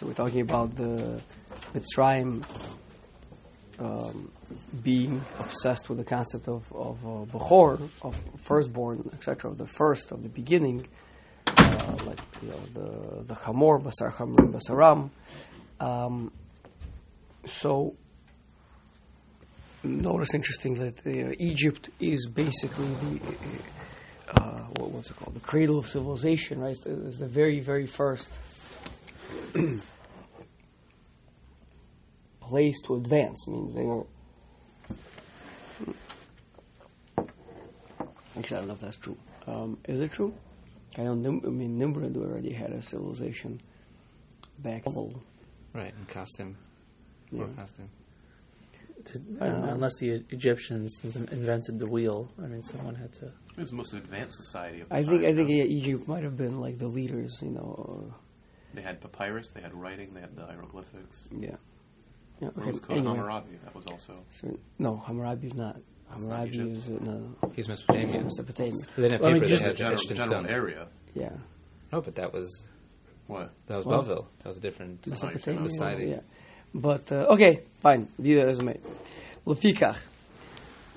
So we're talking about the Mitzrayim um, being obsessed with the concept of of uh, Bechor, of firstborn, etc., of the first, of the beginning, uh, like you know the the Chamor, Basar Chamrim, Basaram. Um, so notice interesting that uh, Egypt is basically the uh, what, what's it called the cradle of civilization, right? It's the very very first place to advance. means they don't. Actually, I don't know if that's true. Um, is it true? I know. Nim- I mean, Nimrod already had a civilization back. Right, and costume. Yeah. Or costume. To, I don't Uh, unless the Egyptians invented the wheel. I mean, someone had to. It was the most advanced society of the I time. think. I think yeah, Egypt might have been like the leaders. You know. Uh, They had papyrus, they had writing, they had the hieroglyphics. yeah. Yeah. What Okay. was called Anyway, Hammurabi? That was also. so, no, Hammurabi is not. It's not Hammurabi Egypt? is uh, no. He's Mesopotamia. Mesopotamia. They didn't have Well, I mean, paper, just they The had general, etched in general stone. area. Yeah. No, but that was What? that was Well- Belleville. That was a different Mesopotamia. society. Yeah. But uh, okay, fine. Be that as it may. לפיכך,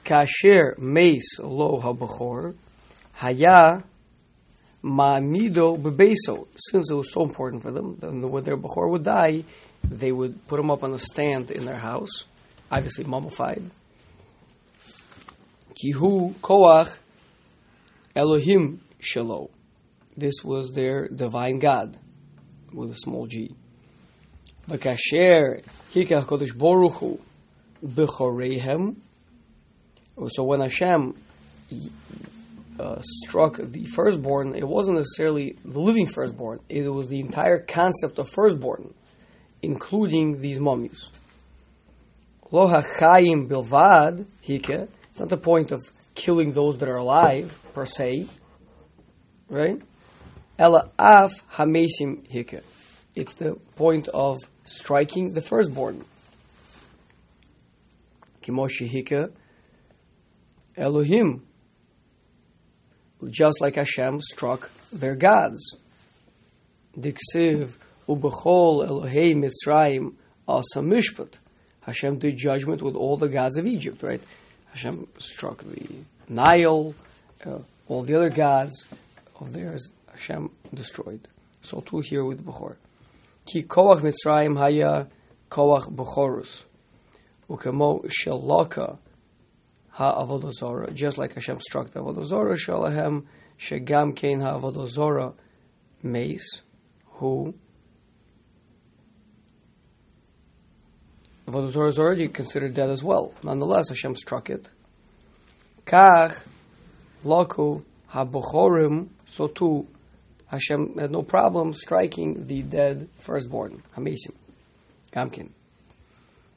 כאשר מייס לו הבכור, היה Ma'amido bebeso, since it was so important for them, then when their b'chor would die, they would put him up on a stand in their house, obviously mummified. Kihu Koach Elohim Shalom. This was their divine God, with a small g. V'kasher Hikach Kodesh Boruchu Bechorehem. So when Hashem uh, struck the firstborn, it wasn't necessarily the living firstborn, it was the entire concept of firstborn, including these mummies. Lo hachayim bilvad, hike, it's not the point of killing those that are alive, per se, right? Ela af hamesim hike. It's the point of striking the firstborn. Kimoshi hike Elohim. Just like Hashem struck their gods. Diksiv ubechol Elohei Mitzrayim asa mishpat. Hashem did judgment with all the gods of Egypt, right? Hashem struck the Nile, uh, all the other gods of theirs. Hashem destroyed. So too here with Bechor. Ki koach Mitzrayim haya koach Bechorus. Ukemo shelaka ha Zora, just like Hashem struck the avodazora, shalahem shegam kein ha avodazora mace, who avodazora is already considered dead as well. Nonetheless, Hashem struck it. Kach laku ha bochorim, so too Hashem had no problem striking the dead firstborn, Hamesim, Gamkin.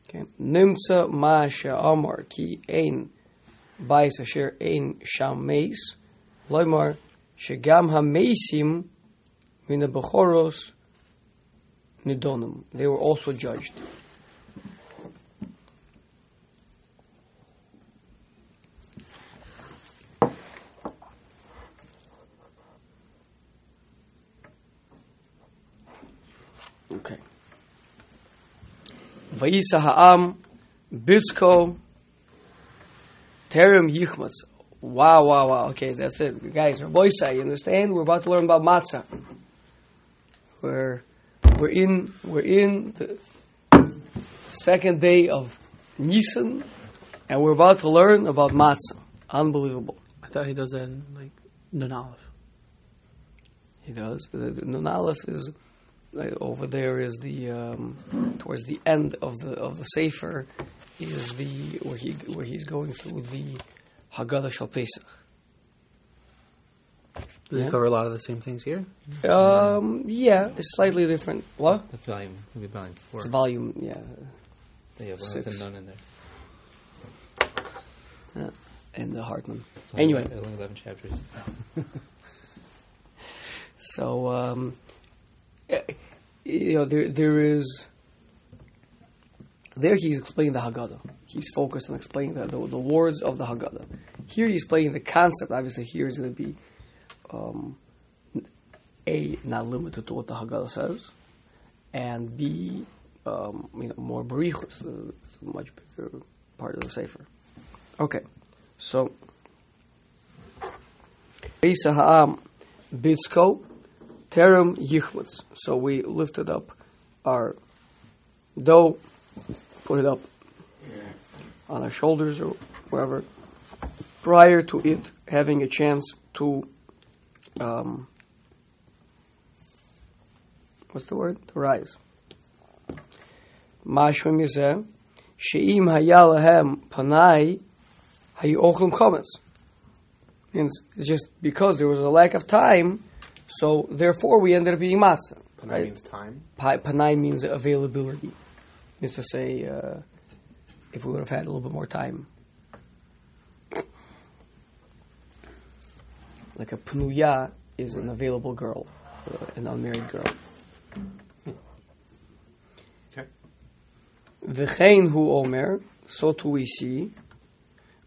Okay. Nimsa ma she'amar ki ein bais asher ein sham meis, loimar shegam hamesim min bechoros nidonim. They were also judged. Okay. Vayisa ha'am bitzko terem yichmas. Wow, wow, wow. Okay, that's it. Guys, Rabboisa, you understand? We're about to learn about matzah. We're, we're in, we're in the second day of Nisan, and we're about to learn about matzah. Unbelievable. I thought he does that in like Nun Aleph. He does. Nun Aleph is over there is the um, towards the end of the of the sefer is the where he where he's going through the Haggadah Shal Pesach. Does Yeah. he cover a lot of the same things here? Um, yeah, it's slightly different. What? That's volume. Maybe volume four. It's volume. Yeah, They have one six. with a in there. and the Hartman. It's only Anyway. ele- only eleven chapters. So, um, you know, there there is. There he's explaining the Haggadah. He's focused on explaining the, the, the words of the Haggadah. Here he's explaining the concept. Obviously, here is going to be um, a not limited to what the Haggadah says, and be um, you know more barichus, uh, it's a much bigger part of the sefer. Okay, so Pesach ha'am bitzko terem yichvutz. So we lifted up our dough, put it up on our shoulders or wherever, prior to it having a chance to, um, what's the word? To rise. Mashma mizeh, she'im haya lahem panai, ochlim chometz. Means it's just because there was a lack of time, so therefore we ended up eating matzah. Panai Right? means time. Pa- Panai means availability. Means to say, uh, if we would have had a little bit more time. Like a pnuya is an available girl, uh, an unmarried girl. Okay. V'chein hu omer, so too we see,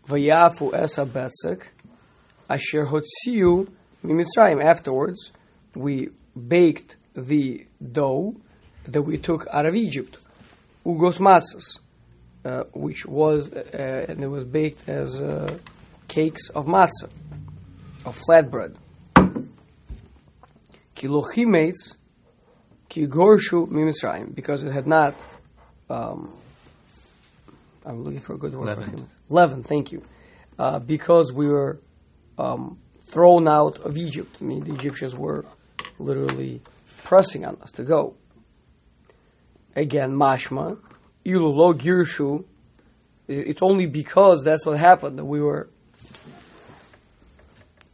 v'yafu esa betzek, asher hotziu mimitzrayim. Afterwards, we baked the dough that we took out of Egypt, ugos matzos, uh, which was, uh, and it was baked as uh, cakes of matzah, of flatbread. Kilochimetz, ki gorshu mimitzrayim, because it had not um, I'm looking for a good word Leavened. him. Thank you. Uh, because we were um, thrown out of Egypt. I mean, the Egyptians were literally pressing on us to go. Again, mashma, ilu lo girshu. It's only because that's what happened that we were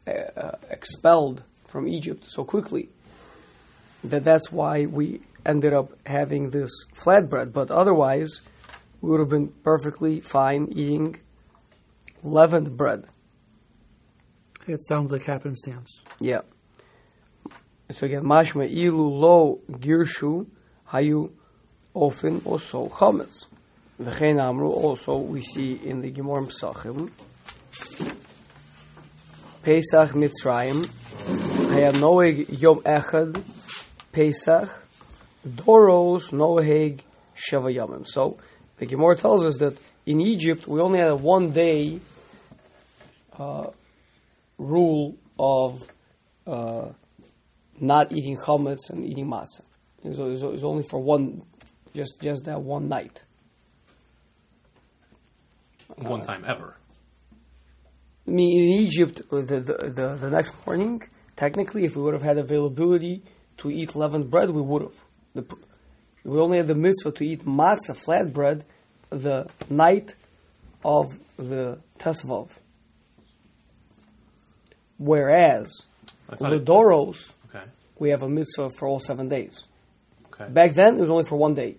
uh, uh, expelled from Egypt so quickly. That that's why we ended up having this flatbread. But otherwise, we would have been perfectly fine eating leavened bread. It sounds like happenstance. Yeah. So again, mashma ilu lo girshu hayu often also chametz. V'chein amru also we see in the Gemara Pesachim. Pesach Mitzrayim haya noeg yom echad Pesach doros noeg sheva. So the Gemara tells us that in Egypt we only had a one day uh, rule of uh, not eating chametz and eating matzah. It was, it was- it was only for one, just just that one night. One time ever. I mean, in Egypt, uh, the, the, the, the next morning, technically, if we would have had availability to eat leavened bread, we would have. The, we only had the mitzvah to eat matzah, flat bread, the night of the Tesvav. Whereas, I thought it- Ludoros. We have a mitzvah for all seven days. Okay. Back then, it was only for one day.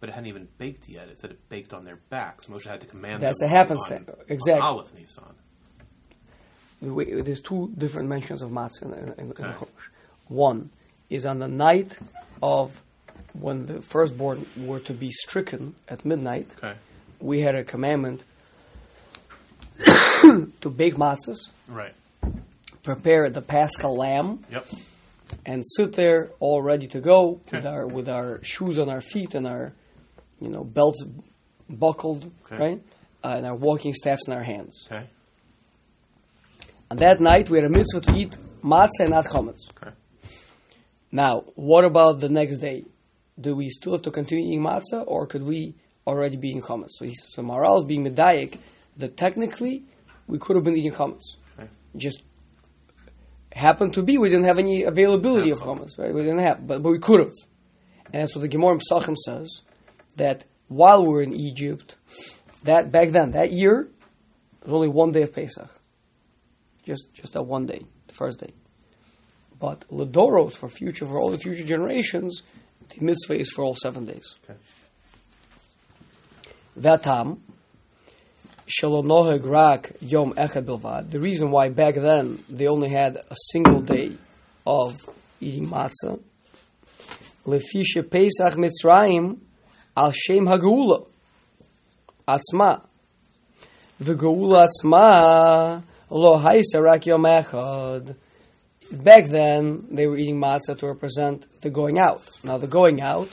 But it hadn't even baked yet. It said it baked on their backs. Moshe had to command That's them a happenstance. Exactly. On Aleph Nisan. The There's two different mentions of matzah in, in, in the Okay. One is on the night of when the firstborn were to be stricken at midnight. Okay. We had a commandment to bake matzahs, Right. Prepare the paschal lamb, Yep. and sit there all ready to go with our with our shoes on our feet and our you know belts buckled, Okay. right, uh, and our walking staffs in our hands. Okay. On that night, we had a mitzvah to eat matzah and not chametz. Okay. Now, what about the next day? Do we still have to continue eating matzah, or could we already be eating chametz? So, so Maharal is being medayik that technically we could have been eating chametz. Okay. Just happened to be we didn't have any availability of chametz, right? We didn't have, but, but we could have. And that's what the Gemara in says that while we were in Egypt, that back then, that year, there was only one day of Pesach. Just just that one day, the first day. But Ladoros for future for all the future generations, the mitzvah is for all seven days. Okay. Vatam Shalonoheg Rak Yom. The reason why back then they only had a single day of eating matzah. Lefisha Pesach Mitzrayim Al Shem Hageula Atzma. The Geula Atzma Lo Haisa Rak Yom Echad. back then they were eating matzah to represent the going out. Now the going out,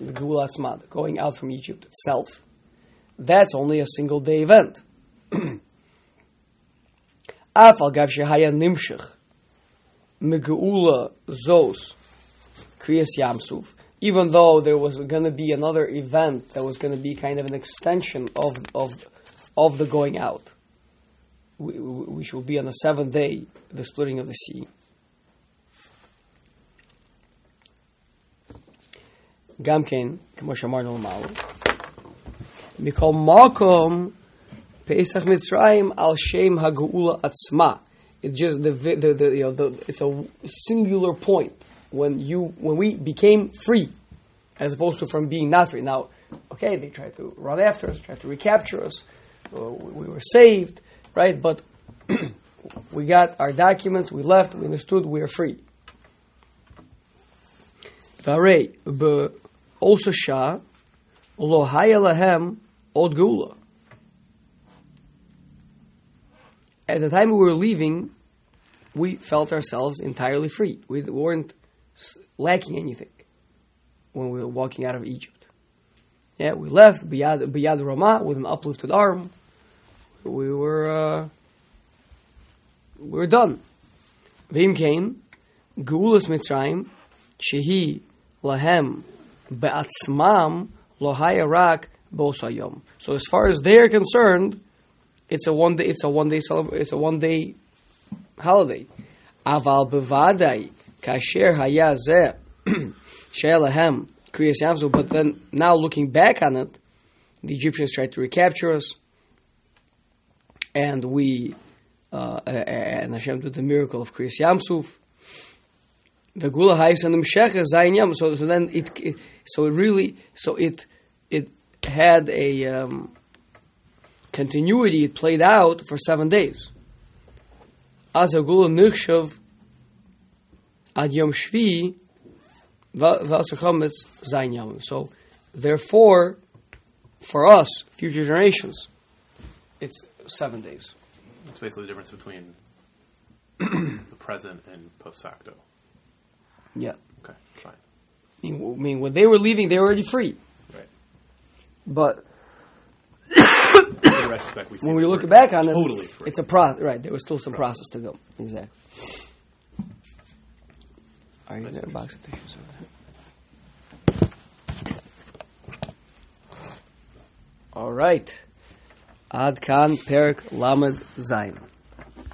the Geulah Atzma, the going out from Egypt itself, that's only a single day event. Af al gav shehaya nimshich megeula zos kriyas yamsuf. Even though there was going to be another event that was going to be kind of an extension of of of the going out, we- we- which will be on the seventh day, the splitting of the sea. גם כן, כמו שאמרנו למעלה, Mikol Makom Pesach Mitzrayim Al Shem Hagula Atzma. It just the, the, the, you know, the, it's a singular point when you when we became free, as opposed to from being not free. Now, okay, they tried to run after us, tried to recapture us, uh, we were saved, right? But we got our documents, we left, we understood, we are free. Varei also shah, lo hayalahem Old Gula. At the time we were leaving, we felt ourselves entirely free. We weren't lacking anything when we were walking out of Egypt. Yeah, we left Biyad, Biyad with an uplifted arm. We were uh, we were done. Vim came, Gulas Mitzrayim, Shehi, Lahem, Be'atzmam, Lohaya Rak, bosayom. So as far as they are concerned, it's a one day. It's a one day. It's a one day holiday. Aval bevadai kasher haya zeh shea kriyas yamzu. But then now looking back on it, the Egyptians tried to recapture us, and we uh, and Hashem did the miracle of kriyas yamsuf. The gula haisanim shecha zayin yam. So then it, so it really so it had a um, continuity. It played out for seven days. As a gula nichshav ad yom shvi v'asachametz zayin yam. So therefore, for us, future generations, it's seven days. It's basically the difference between the present and post facto. Yeah. Okay, fine. I mean, I mean, when they were leaving, they were already free. Right. But In retrospect, we see when we look back on totally it, free. it's a process. Right, there was still some process to go. Exactly. Are you there? and Box of tissues over there. All right. Ad kan perik lamed zayin.